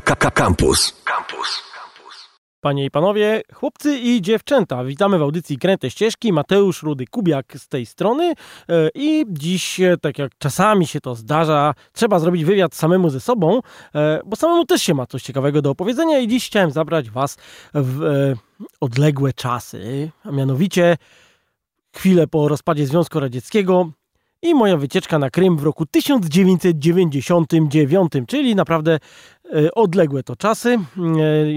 Campus. Campus. Panie i panowie, chłopcy i dziewczęta, witamy w audycji Kręte Ścieżki. Mateusz Rudy Kubiak z tej strony e, i dziś, e, tak jak czasami się to zdarza, trzeba zrobić wywiad samemu ze sobą, e, bo samemu też się ma coś ciekawego do opowiedzenia i dziś chciałem zabrać was w odległe czasy, a mianowicie chwilę po rozpadzie Związku Radzieckiego, i moja wycieczka na Krym w roku 1999, czyli naprawdę e, odległe to czasy. E,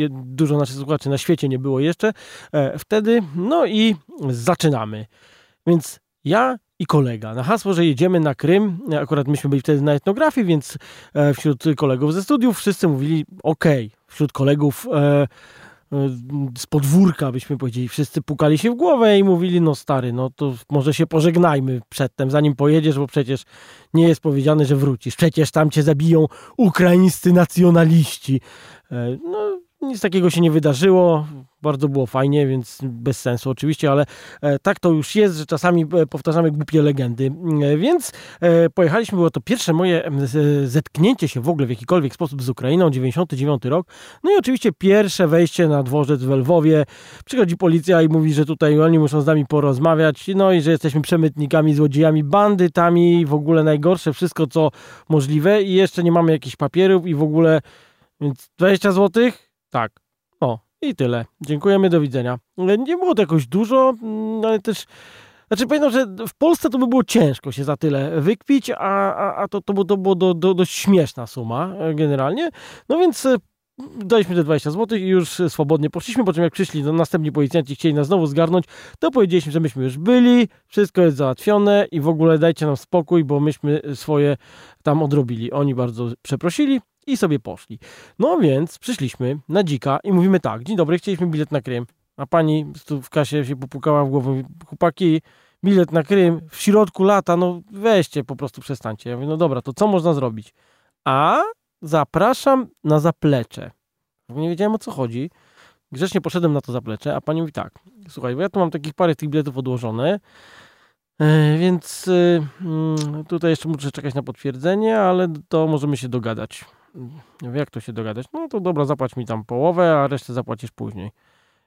dużo naszych słuchaczy na świecie nie było jeszcze e, wtedy. No i zaczynamy. Więc ja i kolega. Na hasło, że jedziemy na Krym, akurat myśmy byli wtedy na etnografii, więc wśród kolegów ze studiów wszyscy mówili ok. Wśród kolegów z podwórka, byśmy powiedzieli. Wszyscy pukali się w głowę i mówili, no stary, no to może się pożegnajmy przedtem, zanim pojedziesz, bo przecież nie jest powiedziane, że wrócisz. Przecież tam cię zabiją ukraińscy nacjonaliści. E, no, nic takiego się nie wydarzyło. Bardzo było fajnie, więc bez sensu oczywiście, ale e, tak to już jest, że czasami e, powtarzamy głupie legendy. E, więc pojechaliśmy, było to pierwsze moje zetknięcie się w ogóle w jakikolwiek sposób z Ukrainą, 99 rok. No i oczywiście pierwsze wejście na dworzec w Lwowie. Przychodzi policja i mówi, że tutaj oni muszą z nami porozmawiać, no i że jesteśmy przemytnikami, złodziejami, bandytami, w ogóle najgorsze, wszystko co możliwe i jeszcze nie mamy jakichś papierów i w ogóle, więc 20 złotych tak. O, i tyle. Dziękujemy, do widzenia. Nie było to jakoś dużo, mm, ale też... Znaczy pamiętam, że w Polsce to by było ciężko się za tyle wykpić, a, a, a to, to, było, to do, do, dość śmieszna suma e, generalnie. No więc e, daliśmy te 20 zł i już swobodnie poszliśmy, po czym jak przyszli no, następni policjanci chcieli nas znowu zgarnąć, to powiedzieliśmy, że myśmy już byli, wszystko jest załatwione i w ogóle dajcie nam spokój, bo myśmy swoje tam odrobili. Oni bardzo przeprosili, i sobie poszli. No więc przyszliśmy na dzika i mówimy tak, dzień dobry, chcieliśmy bilet na Krym. A pani w kasie się popukała w głowę, chłopaki, bilet na Krym w środku lata, no weźcie, po prostu przestańcie. Ja mówię, no dobra, to co można zrobić? A zapraszam na zaplecze. Nie wiedziałem o co chodzi. Grzecznie poszedłem na to zaplecze, a pani mówi tak, słuchaj, bo ja tu mam takich parę tych biletów odłożone, e, więc y, mm, tutaj jeszcze muszę czekać na potwierdzenie, ale to możemy się dogadać jak to się dogadać? No to dobra, zapłać mi tam połowę, a resztę zapłacisz później.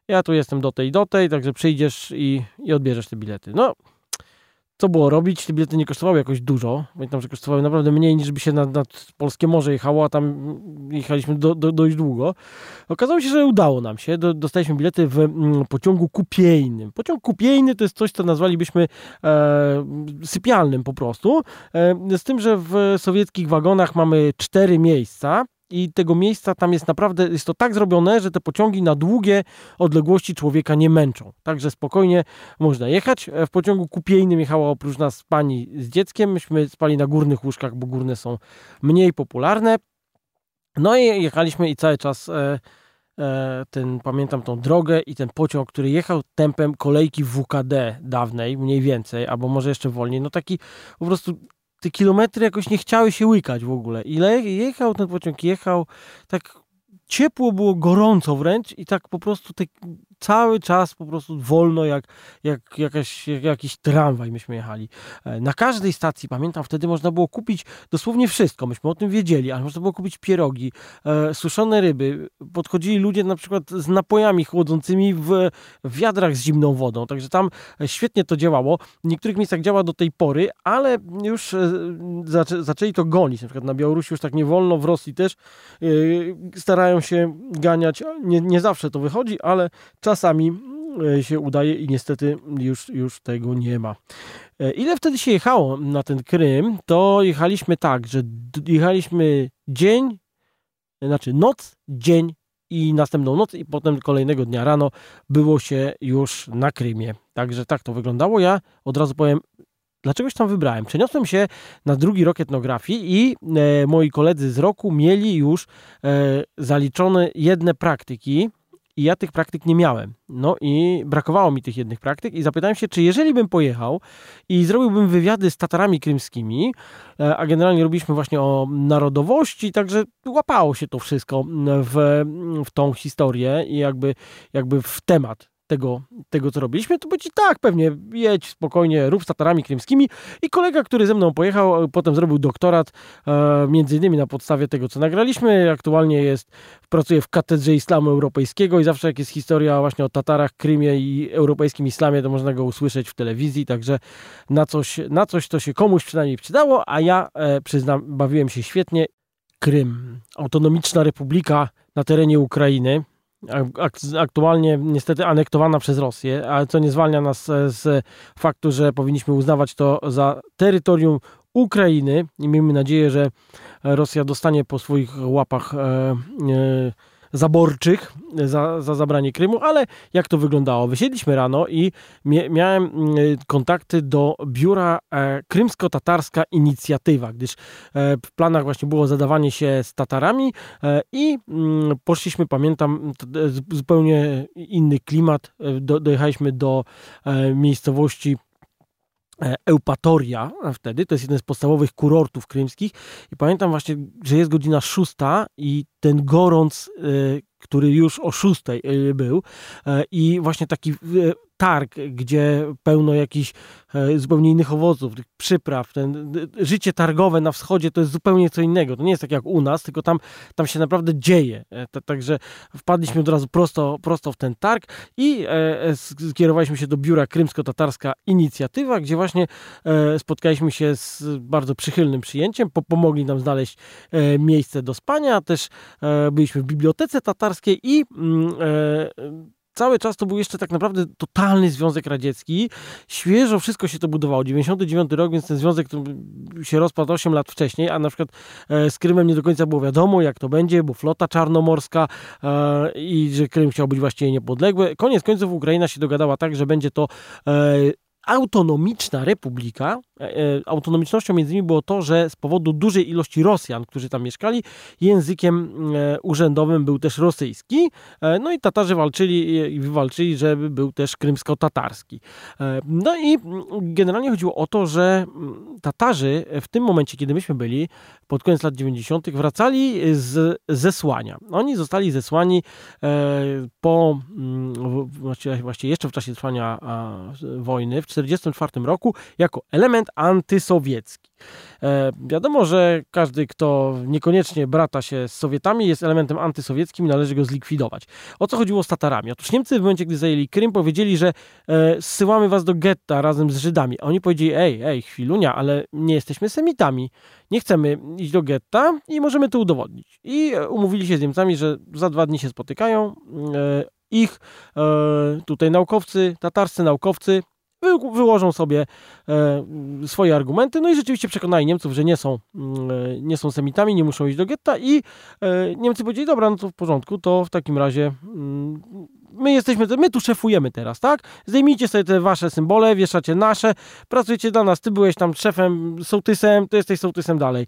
Ja tu jestem do tej, do tej, także przyjdziesz i, i odbierzesz te bilety. No, co było robić? Te bilety nie kosztowały jakoś dużo. Pamiętam, że kosztowały naprawdę mniej niż by się nad, nad Polskie Morze jechało, a tam jechaliśmy do, do, dość długo. Okazało się, że udało nam się. Do, dostaliśmy bilety w mm, pociągu kupiejnym. Pociąg kupiejny to jest coś, co nazwalibyśmy e, sypialnym po prostu. E, z tym, że w sowieckich wagonach mamy cztery miejsca i tego miejsca tam jest naprawdę, jest to tak zrobione, że te pociągi na długie odległości człowieka nie męczą. Także spokojnie można jechać. W pociągu kupiejnym jechała oprócz nas pani z dzieckiem. Myśmy spali na górnych łóżkach, bo górne są mniej popularne. No i jechaliśmy i cały czas e, e, ten, pamiętam tą drogę i ten pociąg, który jechał tempem kolejki WKD dawnej, mniej więcej, albo może jeszcze wolniej. No taki po prostu te kilometry jakoś nie chciały się łykać w ogóle. Ile jechał ten pociąg, jechał tak ciepło było, gorąco wręcz i tak po prostu te, cały czas po prostu wolno, jak, jak, jakaś, jak jakiś tramwaj myśmy jechali. E, na każdej stacji, pamiętam, wtedy można było kupić dosłownie wszystko, myśmy o tym wiedzieli, ale można było kupić pierogi, e, suszone ryby. Podchodzili ludzie na przykład z napojami chłodzącymi w, w wiadrach z zimną wodą, także tam świetnie to działało. W niektórych miejscach działa do tej pory, ale już e, zaczę, zaczęli to gonić. Na przykład na Białorusi już tak nie wolno, w Rosji też e, starają się ganiać. Nie, nie zawsze to wychodzi, ale czasami e, się udaje i niestety już, już tego nie ma. E, ile wtedy się jechało na ten Krym, to jechaliśmy tak, że jechaliśmy dzień, znaczy noc, dzień i następną noc i potem kolejnego dnia rano było się już na Krymie. Także tak to wyglądało. Ja od razu powiem, dlaczegoś tam wybrałem. Przeniosłem się na drugi rok etnografii i e, moi koledzy z roku mieli już e, zaliczone jedne praktyki i ja tych praktyk nie miałem. No i brakowało mi tych jednych praktyk i zapytałem się, czy jeżeli bym pojechał i zrobiłbym wywiady z Tatarami krymskimi, e, a generalnie robiliśmy właśnie o narodowości, także łapało się to wszystko w, w tą historię i jakby, jakby w temat tego, tego, co robiliśmy, to powiedzieć tak, pewnie jedź spokojnie, rób z Tatarami krymskimi. I kolega, który ze mną pojechał, potem zrobił doktorat, e, między innymi na podstawie tego, co nagraliśmy. Aktualnie jest, pracuje w Katedrze Islamu Europejskiego i zawsze jak jest historia właśnie o Tatarach, Krymie i europejskim islamie, to można go usłyszeć w telewizji, także na coś, na coś to się komuś przynajmniej przydało, a ja e, przyznam, bawiłem się świetnie. Krym, autonomiczna republika na terenie Ukrainy, aktualnie niestety anektowana przez Rosję, ale co nie zwalnia nas z faktu, że powinniśmy uznawać to za terytorium Ukrainy. I miejmy nadzieję, że Rosja dostanie po swoich łapach e, e, zaborczych za, za zabranie Krymu, ale jak to wyglądało? Wysiedliśmy rano i miałem mm, kontakty do biura e, Krymsko-Tatarska Inicjatywa, gdyż e, w planach właśnie było zadawanie się z Tatarami e, i mm, poszliśmy, pamiętam, zupełnie inny klimat. dojechaliśmy do miejscowości Eupatoria wtedy, to jest jeden z podstawowych kurortów krymskich. I pamiętam właśnie, że jest godzina szósta i ten gorąc, który już o szóstej był i właśnie taki targ, gdzie pełno jakichś e, zupełnie innych owoców, przypraw. Ten, życie targowe na wschodzie to jest zupełnie co innego. To nie jest tak jak u nas, tylko tam, tam się naprawdę dzieje. E, także wpadliśmy od razu prosto, prosto w ten targ i e, skierowaliśmy się do biura Krymsko-Tatarska Inicjatywa, gdzie właśnie spotkaliśmy się z bardzo przychylnym przyjęciem. Pomogli nam znaleźć miejsce do spania. Też byliśmy w bibliotece tatarskiej i mm, cały czas to był jeszcze tak naprawdę totalny Związek Radziecki. Świeżo wszystko się to budowało. 99 rok, więc ten związek się rozpadł 8 lat wcześniej, a na przykład e, z Krymem nie do końca było wiadomo, jak to będzie, bo flota czarnomorska e, i że Krym chciał być właściwie niepodległy. Koniec końców Ukraina się dogadała tak, że będzie to e, autonomiczna republika. E, e, autonomicznością między innymi było to, że z powodu dużej ilości Rosjan, którzy tam mieszkali, językiem e, urzędowym był też rosyjski. No i Tatarzy walczyli i wywalczyli, żeby był też krymsko-tatarski. No i generalnie chodziło o to, że Tatarzy w tym momencie, kiedy myśmy byli, pod koniec lat 90., wracali z zesłania. Oni zostali zesłani po, właściwie, jeszcze w czasie trwania wojny, w 1944 roku jako element antysowiecki. E, wiadomo, że każdy, kto niekoniecznie brata się z Sowietami, jest elementem antysowieckim i należy go zlikwidować. O co chodziło z Tatarami? Otóż Niemcy w momencie, gdy zajęli Krym, powiedzieli, że e, zsyłamy was do getta razem z Żydami. A oni powiedzieli, ej, ej, chwilunia, ale nie jesteśmy Semitami. Nie chcemy iść do getta i możemy to udowodnić. I e, umówili się z Niemcami, że za dwa dni się spotykają. E, ich e, tutaj naukowcy, tatarscy naukowcy wyłożą sobie e, swoje argumenty, no i rzeczywiście przekonali Niemców, że nie są, mm, e, nie są semitami, nie muszą iść do getta i e, Niemcy powiedzieli, dobra, no to w porządku, to w takim razie mm, my jesteśmy, my tu szefujemy teraz, tak? Zdejmijcie sobie te wasze symbole, wieszacie nasze, pracujecie dla nas, ty byłeś tam szefem, sołtysem, to jesteś sołtysem dalej,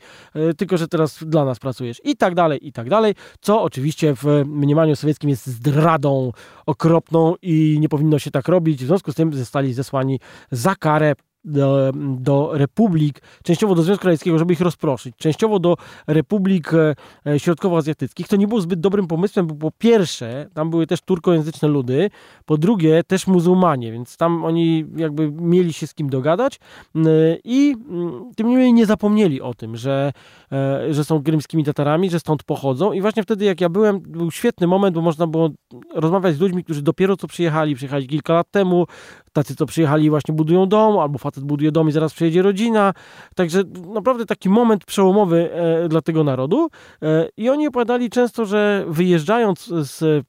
tylko że teraz dla nas pracujesz. I tak dalej, i tak dalej, co oczywiście w mniemaniu sowieckim jest zdradą okropną i nie powinno się tak robić, w związku z tym zostali zesłani za karę do, do republik, częściowo do Związku Radzieckiego, żeby ich rozproszyć, częściowo do republik e, e, środkowoazjatyckich, to nie było zbyt dobrym pomysłem, bo po pierwsze, tam były też turkojęzyczne ludy, po drugie też muzułmanie, więc tam oni jakby mieli się z kim dogadać i tym niemniej nie zapomnieli o tym, że, e, że są krymskimi Tatarami, że stąd pochodzą. I właśnie wtedy jak ja byłem, był świetny moment, bo można było rozmawiać z ludźmi, którzy dopiero co przyjechali, przyjechali kilka lat temu, tacy, co przyjechali właśnie budują dom, albo facet buduje dom i zaraz przyjedzie rodzina. Także naprawdę taki moment przełomowy e, dla tego narodu. E, I oni opowiadali często, że wyjeżdżając z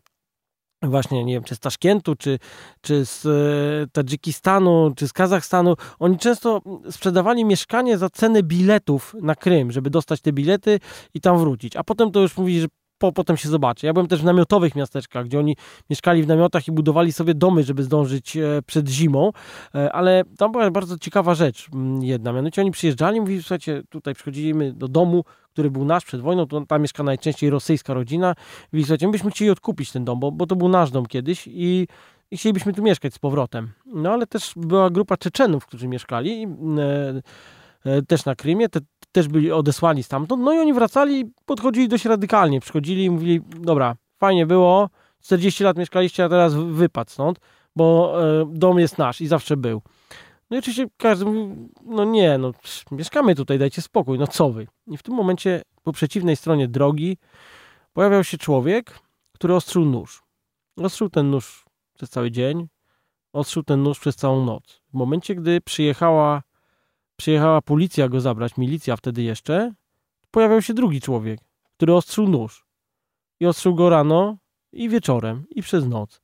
właśnie, nie wiem, czy z Taszkentu, czy, czy z e, Tadżykistanu, czy z Kazachstanu, oni często sprzedawali mieszkanie za cenę biletów na Krym, żeby dostać te bilety i tam wrócić. A potem to już mówi, że po, potem się zobaczy. Ja byłem też w namiotowych miasteczkach, gdzie oni mieszkali w namiotach i budowali sobie domy, żeby zdążyć e, przed zimą, e, ale tam była bardzo ciekawa rzecz mm, jedna, mianowicie oni przyjeżdżali, mówili, słuchajcie, tutaj przychodzimy do domu, który był nasz przed wojną, to tam mieszka najczęściej rosyjska rodzina, mówili, słuchajcie, my byśmy chcieli odkupić ten dom, bo, bo to był nasz dom kiedyś i i chcielibyśmy tu mieszkać z powrotem. No ale też była grupa Czeczenów, którzy mieszkali e, e, też na Krymie. Te, też byli odesłani stamtąd. No i oni wracali, podchodzili dość radykalnie. Przychodzili i mówili, dobra, fajnie było, 40 lat mieszkaliście, a teraz wypadł stąd, bo e, dom jest nasz i zawsze był. No i oczywiście każdy mówił, no nie, no mieszkamy tutaj, dajcie spokój, no co wy? I w tym momencie po przeciwnej stronie drogi pojawiał się człowiek, który ostrzył nóż. Ostrzył ten nóż przez cały dzień, ostrzył ten nóż przez całą noc. W momencie, gdy przyjechała, przyjechała policja go zabrać, milicja wtedy jeszcze, pojawiał się drugi człowiek, który ostrzył nóż. I ostrzył go rano i wieczorem, i przez noc.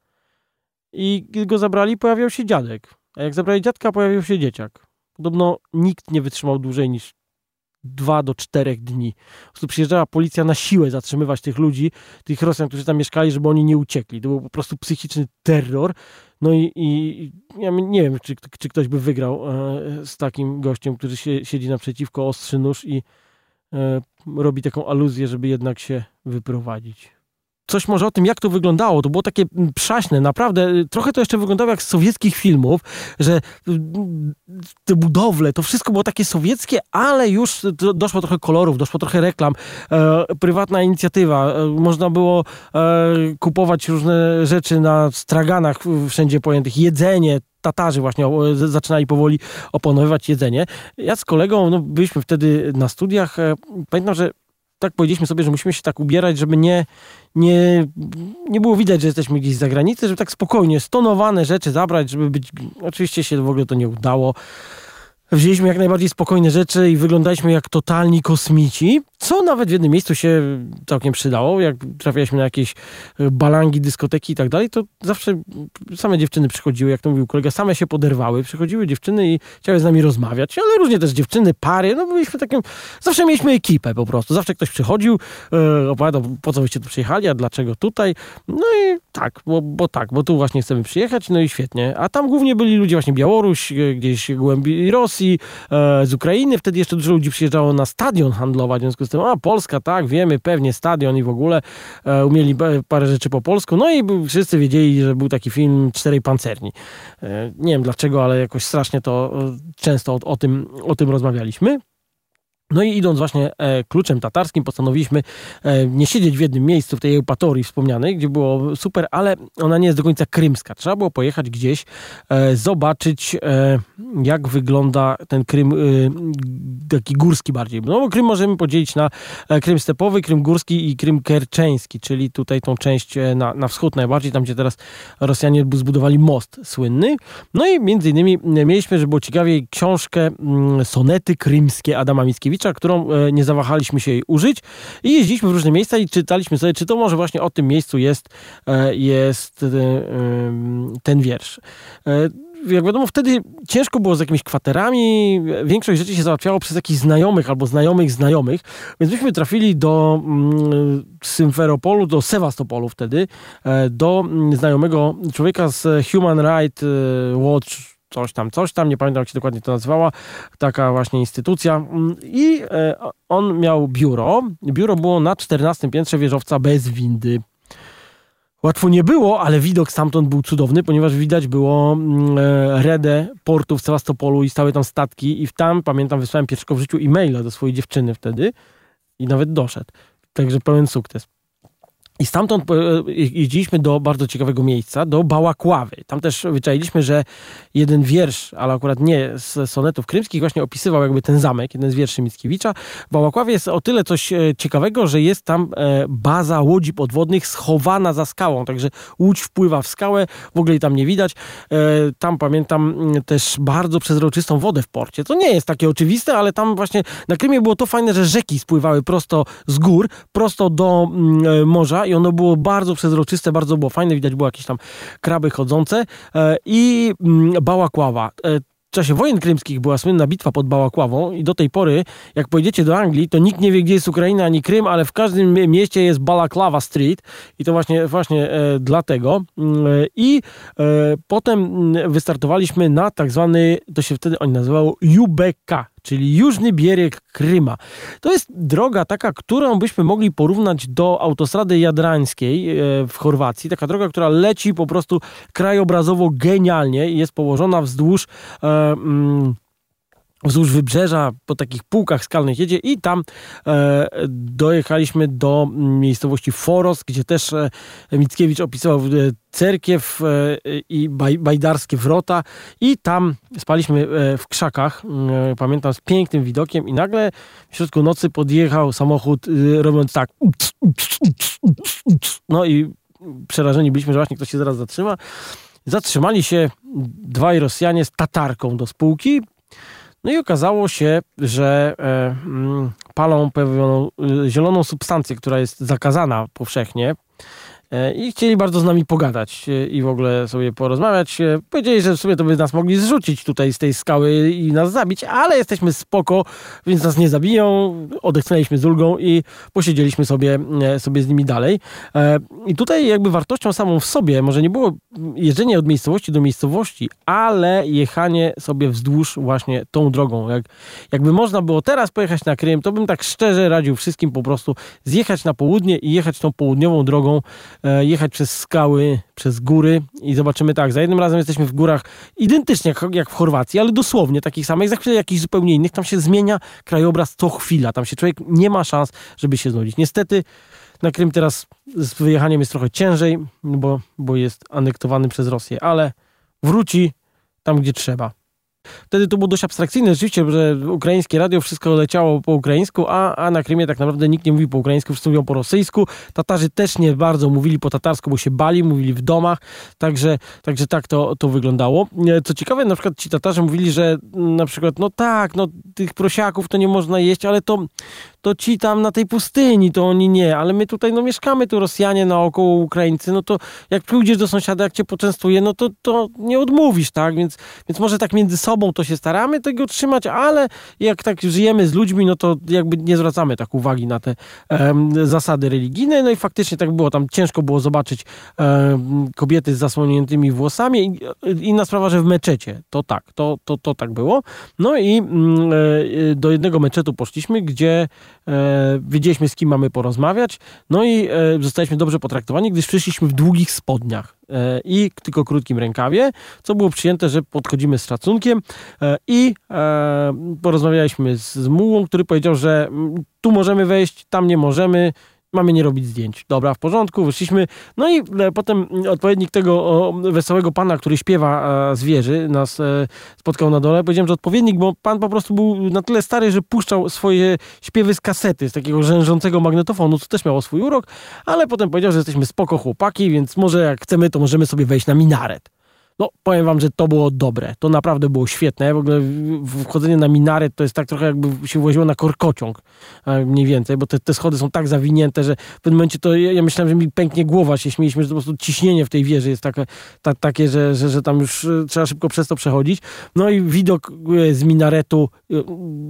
I gdy go zabrali, pojawiał się dziadek. A jak zabrali dziadka, pojawił się dzieciak. Podobno nikt nie wytrzymał dłużej niż dwa do czterech dni. Po prostu przyjeżdżała policja na siłę zatrzymywać tych ludzi, tych Rosjan, którzy tam mieszkali, żeby oni nie uciekli. To był po prostu psychiczny terror. No i, i ja nie wiem, czy, czy ktoś by wygrał e, z takim gościem, który się, siedzi naprzeciwko, ostrzy nóż i e, robi taką aluzję, żeby jednak się wyprowadzić coś może o tym, jak to wyglądało. To było takie mm, przaśne, naprawdę. Trochę to jeszcze wyglądało jak z sowieckich filmów, że y, te budowle, to wszystko było takie sowieckie, ale już doszło trochę kolorów, doszło trochę reklam. E, prywatna inicjatywa. E, można było e, kupować różne rzeczy na straganach wszędzie pojętych. Jedzenie, Tatarzy właśnie zaczynali powoli oponowywać jedzenie. Ja z kolegą, no, byliśmy wtedy na studiach. E, pamiętam, że tak powiedzieliśmy sobie, że musimy się tak ubierać, żeby nie, nie, nie było widać, że jesteśmy gdzieś za granicą, żeby tak spokojnie stonowane rzeczy zabrać, żeby być... Oczywiście się w ogóle to nie udało. Wzięliśmy jak najbardziej spokojne rzeczy i wyglądaliśmy jak totalni kosmici, co nawet w jednym miejscu się całkiem przydało. Jak trafialiśmy na jakieś e, balangi, dyskoteki i tak dalej, to zawsze same dziewczyny przychodziły, jak to mówił kolega, same się poderwały. Przychodziły dziewczyny i chciały z nami rozmawiać, ale różnie też dziewczyny, pary, no byliśmy takim, zawsze mieliśmy ekipę po prostu. Zawsze ktoś przychodził, e, opowiadał, po co wyście tu przyjechali, a dlaczego tutaj. No i tak, bo, bo tak, bo tu właśnie chcemy przyjechać, no i świetnie. A tam głównie byli ludzie właśnie Białoruś, e, gdzieś głębiej Rosji, z Ukrainy. Wtedy jeszcze dużo ludzi przyjeżdżało na stadion handlować, w związku z tym, a Polska, tak, wiemy, pewnie stadion i w ogóle e, umieli parę rzeczy po polsku. No i wszyscy wiedzieli, że był taki film Czterej Pancerni. E, nie wiem dlaczego, ale jakoś strasznie to e, często o, o, tym, o tym rozmawialiśmy. No i idąc właśnie e, kluczem tatarskim, postanowiliśmy e, nie siedzieć w jednym miejscu, w tej Eupatorii wspomnianej, gdzie było super, ale ona nie jest do końca krymska. Trzeba było pojechać gdzieś, e, zobaczyć jak wygląda ten Krym taki górski bardziej. No bo Krym możemy podzielić na Krym stepowy, Krym górski i Krym kerczeński, czyli tutaj tą część na, na wschód najbardziej, tam gdzie teraz Rosjanie zbudowali most słynny. No i między innymi mieliśmy, żeby było ciekawiej, książkę mm, Sonety krymskie Adama Mickiewicza, którą e, nie zawahaliśmy się jej użyć i jeździliśmy w różne miejsca i czytaliśmy sobie, czy to może właśnie o tym miejscu jest, e, jest e, ten wiersz jak wiadomo, wtedy ciężko było z jakimiś kwaterami. Większość rzeczy się załatwiało przez jakichś znajomych albo znajomych znajomych, więc myśmy trafili do mm, Symferopolu, do Sewastopolu wtedy, do mm, znajomego człowieka z Human Rights Watch coś tam, coś tam, nie pamiętam jak się dokładnie to nazywała, taka właśnie instytucja mm, i e, on miał biuro. Biuro było na 14 piętrze wieżowca bez windy. Łatwo nie było, ale widok stamtąd był cudowny, ponieważ widać było mm, e, redę portu w Sewastopolu i stały tam statki i tam, pamiętam, wysłałem pierwszego w życiu e-maila do swojej dziewczyny wtedy i nawet doszedł. Także pełen sukces. I stamtąd e, jeździliśmy do bardzo ciekawego miejsca, do Bałakławy. Tam też wyczailiśmy, że jeden wiersz, ale akurat nie z sonetów krymskich, właśnie opisywał jakby ten zamek, jeden z wierszy Mickiewicza. Bałakławie jest o tyle coś e, ciekawego, że jest tam e, baza łodzi podwodnych schowana za skałą, także łódź wpływa w skałę, w ogóle jej tam nie widać. Tam pamiętam też bardzo przezroczystą wodę w porcie. To nie jest takie oczywiste, ale tam właśnie na Krymie było to fajne, że rzeki spływały prosto z gór, prosto do morza i ono było bardzo przezroczyste, bardzo było fajne, widać było jakieś tam kraby chodzące. E, i mm, Bałakława. E, w czasie wojen krymskich była słynna bitwa pod Bałakławą i do tej pory, jak pojedziecie do Anglii, to nikt nie wie, gdzie jest Ukraina ani Krym, ale w każdym mieście jest Balaklawa Street. I to właśnie, właśnie e, dlatego. Mm, e, I e, potem mm, wystartowaliśmy na tak zwany, to się wtedy oni nazywało UBK, czyli Jużny Bierig Kryma. To jest droga taka, którą byśmy mogli porównać do autostrady jadrańskiej e, w Chorwacji. Taka droga, która leci po prostu krajobrazowo genialnie i jest położona wzdłuż e, mm, wzdłuż wybrzeża, po takich półkach skalnych jedzie i tam e, dojechaliśmy do miejscowości Foros, gdzie też e, Mickiewicz opisywał e, cerkiew e, i baj, bajdarskie wrota i tam spaliśmy e, w krzakach, e, pamiętam, z pięknym widokiem i nagle w środku nocy podjechał samochód robiąc tak no i przerażeni byliśmy, że właśnie ktoś się zaraz zatrzyma. Zatrzymali się dwaj Rosjanie z tatarką do spółki, no i okazało się, że e, mm, palą pewną e, zieloną substancję, która jest zakazana powszechnie. E, i chcieli bardzo z nami pogadać e, i w ogóle sobie porozmawiać. E, powiedzieli, że w sumie to by nas mogli zrzucić tutaj z tej skały i nas zabić, ale jesteśmy spoko, więc nas nie zabiją. Odetchnęliśmy z ulgą i posiedzieliśmy sobie, sobie z nimi dalej. I tutaj jakby wartością samą w sobie może nie było jeżdżenie od miejscowości do miejscowości, ale jechanie sobie wzdłuż właśnie tą drogą. Jak, jakby można było teraz pojechać na Krym, to bym tak szczerze radził wszystkim po prostu zjechać na południe i jechać tą południową drogą jechać przez skały, przez góry i zobaczymy tak, za jednym razem jesteśmy w górach identycznie jak, jak w Chorwacji, ale dosłownie takich samych, za chwilę jakichś zupełnie innych, tam się zmienia krajobraz co chwila, tam się człowiek nie ma szans, żeby się znudzić. Niestety na Krym teraz z wyjechaniem jest trochę ciężej, bo, bo jest anektowany przez Rosję, ale wróci tam, gdzie trzeba. Wtedy to było dość abstrakcyjne rzeczywiście, że ukraińskie radio wszystko leciało po ukraińsku, a, a na Krymie tak naprawdę nikt nie mówił po ukraińsku, wszyscy mówią po rosyjsku. Tatarzy też nie bardzo mówili po tatarsku, bo się bali, mówili w domach, także, także tak to, to wyglądało. Co ciekawe, na przykład ci Tatarzy mówili, że na przykład, no tak, no tych prosiaków to nie można jeść, ale to, to ci tam na tej pustyni, to oni nie, ale my tutaj no mieszkamy tu Rosjanie naokoło Ukraińcy, no to jak pójdziesz do sąsiada, jak cię poczęstuje, no to, to nie odmówisz, tak? Więc, więc może tak między sobą to się staramy tego trzymać, ale jak tak żyjemy z ludźmi, no to jakby nie zwracamy tak uwagi na te um, zasady religijne, no i faktycznie tak było, tam ciężko było zobaczyć um, kobiety z zasłoniętymi włosami. Inna sprawa, że w meczecie, to tak, to, to, to tak było. No i um, do jednego meczetu poszliśmy, gdzie wiedzieliśmy z kim mamy porozmawiać, no i e, zostaliśmy dobrze potraktowani, gdyż przyszliśmy w długich spodniach e, i tylko krótkim rękawie, co było przyjęte, że podchodzimy z szacunkiem e, i e, porozmawialiśmy z, z mułą, który powiedział, że tu możemy wejść, tam nie możemy, mamy nie robić zdjęć. Dobra, w porządku, wyszliśmy. No i e, potem odpowiednik tego wesołego pana, który śpiewa e, zwierzy, nas e, spotkał na dole. Powiedziałem, że odpowiednik, bo pan po prostu był na tyle stary, że puszczał swoje śpiewy z kasety, z takiego rzężącego magnetofonu, co też miało swój urok, ale potem powiedział, że jesteśmy spoko chłopaki, więc może jak chcemy, to możemy sobie wejść na minaret. No, powiem wam, że to było dobre. To naprawdę było świetne. W ogóle wchodzenie na minaret to jest tak trochę jakby się właziło na korkociąg e, mniej więcej, bo te, te schody są tak zawinięte, że w pewnym momencie to ja myślałem, że mi pęknie głowa, się śmieliśmy, że to po prostu ciśnienie w tej wieży jest takie, ta, takie że, że, że tam już e, trzeba szybko przez to przechodzić. No i widok e, z minaretu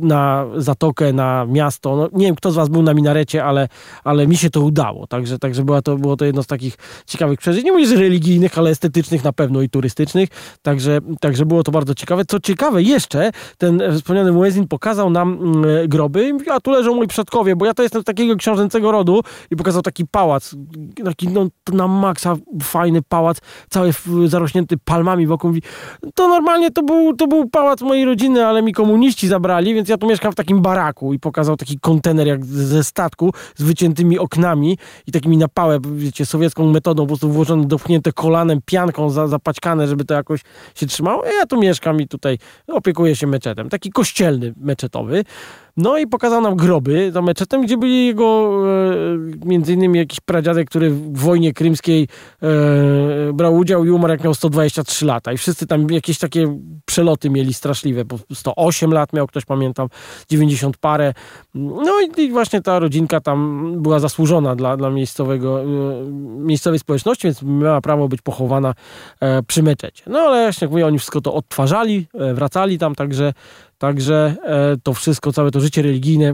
na zatokę, na miasto. No, nie wiem, kto z was był na minarecie, ale, ale mi się to udało. Także, także była to, było to jedno z takich ciekawych przeżyć. Nie mówię, że religijnych, ale estetycznych na pewno i turystycznych także, także było to bardzo ciekawe. Co ciekawe, jeszcze ten wspomniany Muezin pokazał nam mm, groby i mówi, a tu leżą moi przodkowie, bo ja to jestem z takiego książęcego rodu i pokazał taki pałac, taki no, na maksa fajny pałac, cały zarośnięty palmami wokół. Mówi, to normalnie to był, to był pałac mojej rodziny, ale mi komuniści zabrali, więc ja tu mieszkam w takim baraku i pokazał taki kontener jak ze statku z wyciętymi oknami i takimi na pałę, wiecie, sowiecką metodą, po prostu włożone, dopchnięte kolanem, pianką zapaćkane żeby to jakoś się trzymało. Ja tu mieszkam i tutaj opiekuję się meczetem. Taki kościelny meczetowy. No i pokazał nam groby za meczetem, gdzie byli jego e, między innymi jakiś pradziadek, który w wojnie krymskiej e, brał udział i umarł jak miał 123 lata. I wszyscy tam jakieś takie przeloty mieli straszliwe. Po 108 lat miał ktoś, pamiętam, 90 parę. No i, i właśnie ta rodzinka tam była zasłużona dla, dla miejscowego, e, miejscowej społeczności, więc miała prawo być pochowana e, przy meczecie. No ale jak mówię, oni wszystko to odtwarzali, e, wracali tam, także Także e, to wszystko, całe to życie religijne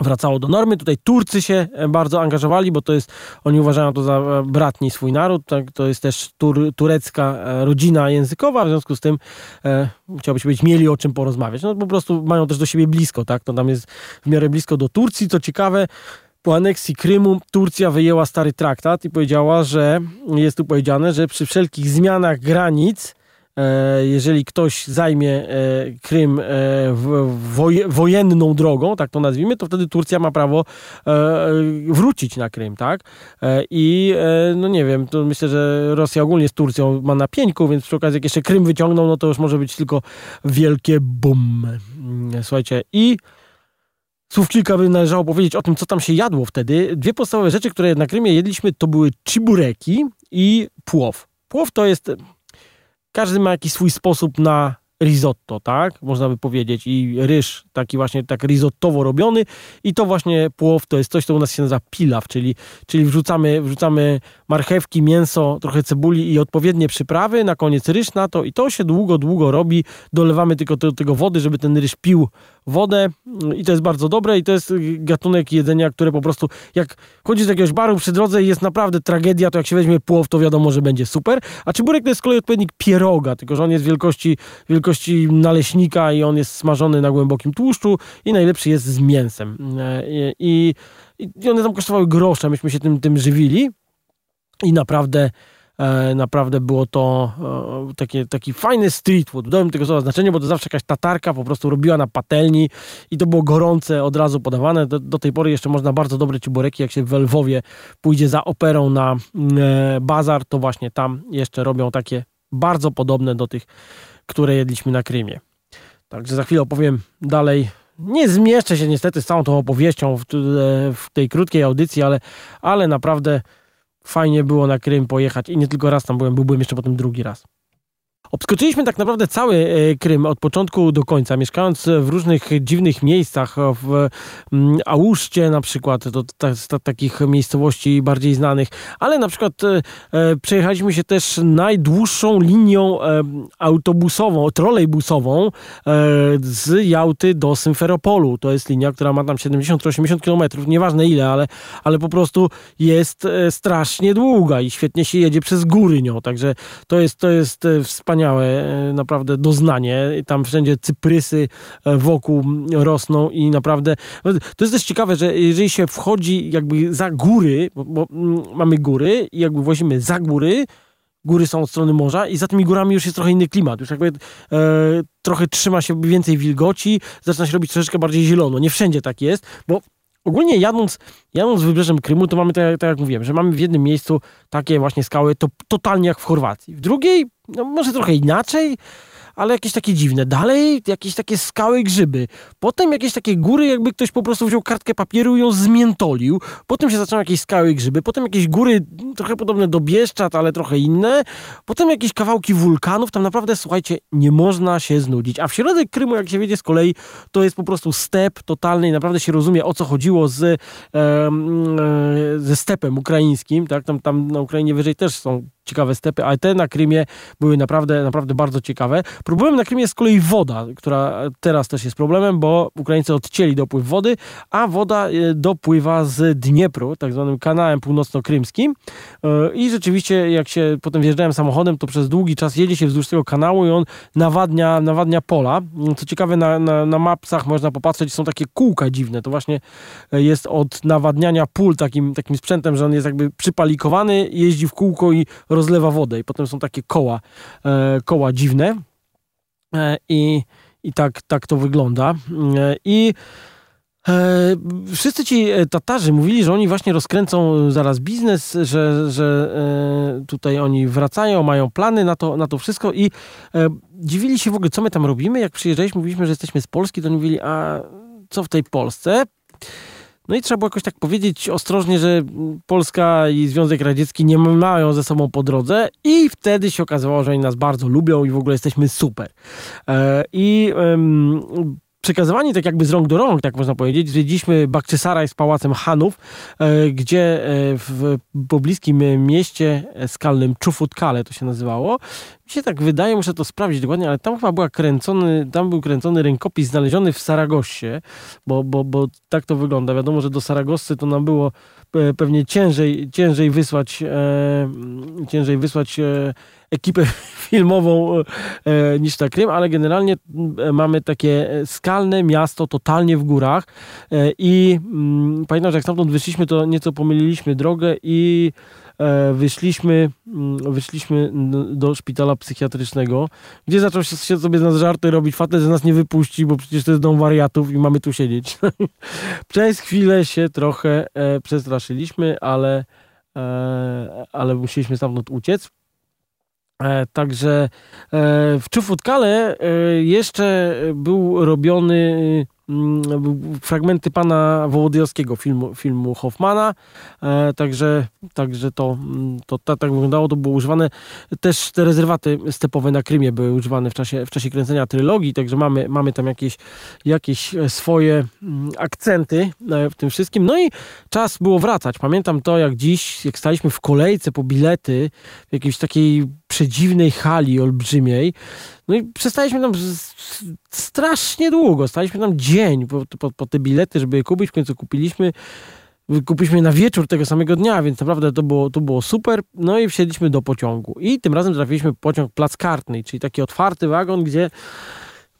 wracało do normy. Tutaj Turcy się e, bardzo angażowali, bo to jest, oni uważają to za e, bratni swój naród, tak? to jest też tur, turecka rodzina językowa, w związku z tym e, chciałbyś powiedzieć, mieli o czym porozmawiać. No po prostu mają też do siebie blisko, tak? To tam jest w miarę blisko do Turcji, co ciekawe, po aneksji Krymu Turcja wyjęła stary traktat i powiedziała, że jest tu powiedziane, że przy wszelkich zmianach granic jeżeli ktoś zajmie e, Krym wojenną drogą, tak to nazwijmy, to wtedy Turcja ma prawo wrócić na Krym, tak? I no nie wiem, to myślę, że Rosja ogólnie z Turcją ma na pieńku, więc przy okazji jak jeszcze Krym wyciągną, no to już może być tylko wielkie bum. Słuchajcie, i Słów kilka by należało powiedzieć o tym, co tam się jadło wtedy. Dwie podstawowe rzeczy, które na Krymie jedliśmy, to były chibureki i płow. Płow to jest... Każdy ma jakiś swój sposób na risotto, tak? Można by powiedzieć. I ryż taki właśnie tak risottowo robiony i to właśnie płow to jest coś, co u nas się nazywa pilaw, czyli, czyli wrzucamy, wrzucamy marchewki, mięso, trochę cebuli i odpowiednie przyprawy, na koniec ryż na to i to się długo, długo robi. Dolewamy tylko do tego wody, żeby ten ryż pił wodę i to jest bardzo dobre i to jest gatunek jedzenia, które po prostu jak chodzisz do jakiegoś baru przy drodze i jest naprawdę tragedia, to jak się weźmie płow, to wiadomo, że będzie super. A czyburek to jest z kolei odpowiednik pieroga, tylko że on jest wielkości, wielkości naleśnika i on jest smażony na głębokim tłuszczu i najlepszy jest z mięsem. I, i, i one tam kosztowały grosze, myśmy się tym, tym żywili i naprawdę E, naprawdę było to e, takie, taki fajny street food. Dałem tego słowa znaczenie, bo to zawsze jakaś tatarka po prostu robiła na patelni i to było gorące, od razu podawane. Do, do tej pory jeszcze można bardzo dobre ciuboreki, jak się w Lwowie pójdzie za operą na e, bazar, to właśnie tam jeszcze robią takie bardzo podobne do tych, które jedliśmy na Krymie. Także za chwilę opowiem dalej nie zmieszczę się niestety z całą tą opowieścią w, w, tej krótkiej audycji, ale, ale naprawdę fajnie było na Krym pojechać i nie tylko raz tam byłem, byłem jeszcze potem drugi raz. Obskoczyliśmy tak naprawdę cały e, Krym od początku do końca, mieszkając w różnych dziwnych miejscach, w mm, Ałuszcie na przykład, to, takich miejscowości bardziej znanych, ale na przykład e, e, przejechaliśmy się też najdłuższą linią autobusową, trolejbusową z Jałty do Symferopolu. To jest linia, która ma tam 70-80 km, nieważne ile, ale, ale po prostu jest strasznie długa i świetnie się jedzie przez góry nią, także to jest, to jest wspaniałe wspaniałe e, naprawdę doznanie. Tam wszędzie cyprysy e, wokół rosną i naprawdę to jest też ciekawe, że jeżeli się wchodzi jakby za góry, bo, bo mm, mamy góry i jakby włazimy za góry, góry są od strony morza i za tymi górami już jest trochę inny klimat. Już jakby e, trochę trzyma się więcej wilgoci, zaczyna się robić troszeczkę bardziej zielono. Nie wszędzie tak jest, bo ogólnie jadąc, jadąc wybrzeżem Krymu, to mamy tak, tak jak mówiłem, że mamy w jednym miejscu takie właśnie skały, to totalnie jak w Chorwacji. W drugiej no może trochę inaczej, ale jakieś takie dziwne. Dalej jakieś takie skały grzyby. Potem jakieś takie góry, jakby ktoś po prostu wziął kartkę papieru i ją zmiętolił. Potem się zaczęły jakieś skały grzyby. Potem jakieś góry trochę podobne do Bieszczad, ale trochę inne. Potem jakieś kawałki wulkanów. Tam naprawdę, słuchajcie, nie można się znudzić. A w środek Krymu, jak się wiedzie z kolei, to jest po prostu step totalny i naprawdę się rozumie, o co chodziło z, e, ze stepem ukraińskim. Tak? Tam, tam na Ukrainie wyżej też są ciekawe stepy, ale te na Krymie były naprawdę, naprawdę bardzo ciekawe. Problemem na Krymie jest z kolei woda, która teraz też jest problemem, bo Ukraińcy odcięli dopływ wody, a woda e, dopływa z Dniepru, tak zwanym kanałem północno-krymskim e, i rzeczywiście jak się potem wjeżdżałem samochodem, to przez długi czas jedzie się wzdłuż tego kanału i on nawadnia, nawadnia pola. Co ciekawe, na, na, na mapsach można popatrzeć, są takie kółka dziwne, to właśnie e, jest od nawadniania pól takim, takim sprzętem, że on jest jakby przypalikowany, jeździ w kółko i rozlewa wodę i potem są takie koła, e, koła dziwne e, i, i tak, tak to wygląda. E, I Wszyscy ci Tatarzy mówili, że oni właśnie rozkręcą zaraz biznes, że, że tutaj oni wracają, mają plany na to, na to wszystko i dziwili się w ogóle, co my tam robimy. Jak przyjeżdżaliśmy, mówiliśmy, że jesteśmy z Polski, to oni mówili, a co w tej Polsce? No i trzeba było jakoś tak powiedzieć ostrożnie, że Polska i Związek Radziecki nie mają ze sobą po drodze i wtedy się okazało, że oni nas bardzo lubią i w ogóle jesteśmy super. E, I przekazywani tak jakby z rąk do rąk, tak można powiedzieć. Zwiedziliśmy Bakczysaraj z Pałacem Hanów, e, gdzie e, w pobliskim mieście skalnym Czufutkale to się nazywało. Mi się tak wydaje, muszę to sprawdzić dokładnie, ale tam chyba była kręcony, tam był kręcony rękopis znaleziony w Saragossie, bo, bo, bo tak to wygląda. Wiadomo, że do Saragossy to nam było e, pewnie ciężej, ciężej wysłać, e, ciężej wysłać e, ekipę filmową e, niż na Krym, ale generalnie e, mamy takie skalne miasto totalnie w górach e, i mm, pamiętam, że jak stamtąd wyszliśmy, to nieco pomyliliśmy drogę i e, wyszliśmy, mm, wyszliśmy do szpitala psychiatrycznego, gdzie zaczął się sobie z nas żarty robić, facet z nas nie wypuści, bo przecież to jest dom wariatów i mamy tu siedzieć. Przez chwilę się trochę e, przestraszyliśmy, ale, ale musieliśmy stamtąd uciec. Także w Czufutkale jeszcze był robiony fragmenty pana Wołodyjowskiego filmu, filmu Hoffmana, e, także, także to, mm, to, to tak wyglądało, to było używane. Też te rezerwaty stepowe na Krymie były używane w czasie, w czasie kręcenia trylogii, także mamy, mamy tam jakieś, jakieś swoje mm, akcenty e, w tym wszystkim. No i czas było wracać. Pamiętam to, jak dziś, jak staliśmy w kolejce po bilety w jakiejś takiej przedziwnej hali olbrzymiej, no i przestaliśmy tam strasznie długo. Staliśmy tam dzień po, po, po te bilety, żeby je kupić. W końcu kupiliśmy. Kupiliśmy na wieczór tego samego dnia, więc naprawdę to było, to było super. No i wsiedliśmy do pociągu. I tym razem trafiliśmy pociąg Plac Kartnej, czyli taki otwarty wagon, gdzie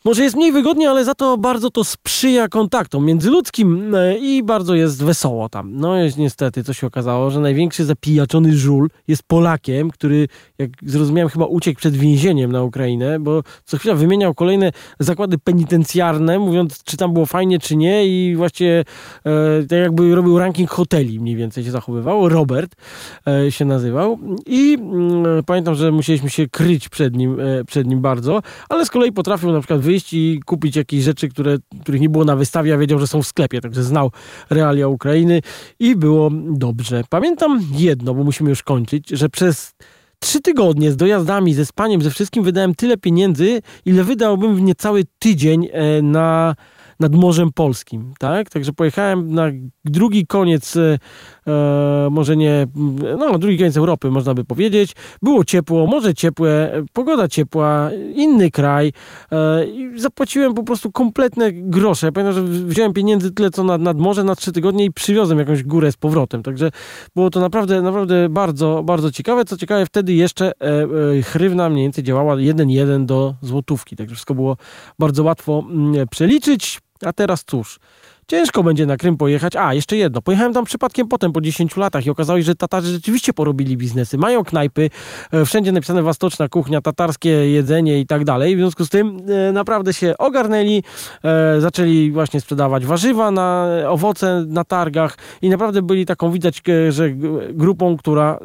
może jest mniej wygodnie, ale za to bardzo to sprzyja kontaktom międzyludzkim e, i bardzo jest wesoło tam. No jest niestety, co się okazało, że największy zapijaczony żul jest Polakiem, który, jak zrozumiałem, chyba uciekł przed więzieniem na Ukrainę, bo co chwila wymieniał kolejne zakłady penitencjarne, mówiąc, czy tam było fajnie, czy nie i właściwie e, tak jakby robił ranking hoteli, mniej więcej się zachowywał. Robert e, się nazywał i mm, pamiętam, że musieliśmy się kryć przed nim, e, przed nim bardzo, ale z kolei potrafił na przykład wyjść wyjść i kupić jakieś rzeczy, które, których nie było na wystawie, a wiedział, że są w sklepie, także znał realia Ukrainy i było dobrze. Pamiętam jedno, bo musimy już kończyć, że przez trzy tygodnie z dojazdami, ze spaniem, ze wszystkim wydałem tyle pieniędzy, ile wydałbym w niecały tydzień e, na nad Morzem Polskim, tak? Także pojechałem na drugi koniec, e, e, może nie, no drugi koniec Europy można by powiedzieć. Było ciepło, morze ciepłe, pogoda ciepła, inny kraj e, i zapłaciłem po prostu kompletne grosze. Pamiętam, że wziąłem pieniędzy tyle co nad, nad morze na trzy tygodnie i przywiozłem jakąś górę z powrotem. Także było to naprawdę, naprawdę bardzo, bardzo ciekawe. Co ciekawe, wtedy jeszcze e, e, chrywna mniej więcej działała 1,1 do złotówki. Także wszystko było bardzo łatwo mm, przeliczyć. A teraz cóż, ciężko będzie na Krym pojechać. A, jeszcze jedno. Pojechałem tam przypadkiem potem, po 10 latach i okazało się, że Tatarzy rzeczywiście porobili biznesy. Mają knajpy, e, wszędzie napisane wastoczna kuchnia, tatarskie jedzenie i tak dalej. W związku z tym e, naprawdę się ogarnęli, e, zaczęli właśnie sprzedawać warzywa, na owoce na targach i naprawdę byli taką, widać, że grupą, która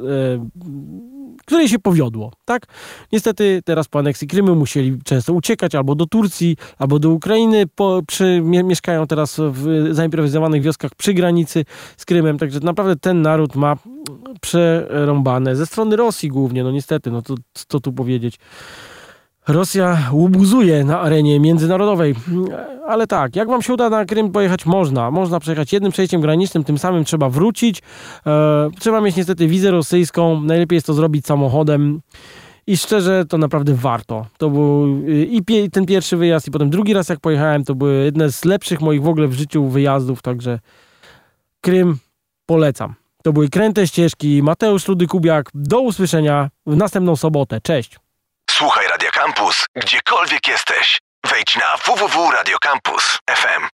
której się powiodło, tak? Niestety teraz po aneksji Krymu musieli często uciekać albo do Turcji, albo do Ukrainy, po, przy, mieszkają teraz w zaimprowizowanych wioskach przy granicy z Krymem, także naprawdę ten naród ma przerąbane, ze strony Rosji głównie, no niestety, no to co tu powiedzieć. Rosja łubuzuje na arenie międzynarodowej. Ale tak, jak wam się uda na Krym pojechać? Można. Można przejechać jednym przejściem granicznym, tym samym trzeba wrócić. E, trzeba mieć niestety wizę rosyjską. Najlepiej jest to zrobić samochodem. I szczerze, to naprawdę warto. To był i ten pierwszy wyjazd, i potem drugi raz, jak pojechałem, to były jedne z lepszych moich w ogóle w życiu wyjazdów, także Krym polecam. To były kręte ścieżki. Mateusz Rudy Kubiak. Do usłyszenia w następną sobotę. Cześć. Campus, gdziekolwiek jesteś. Wejdź na www.radiocampus.fm.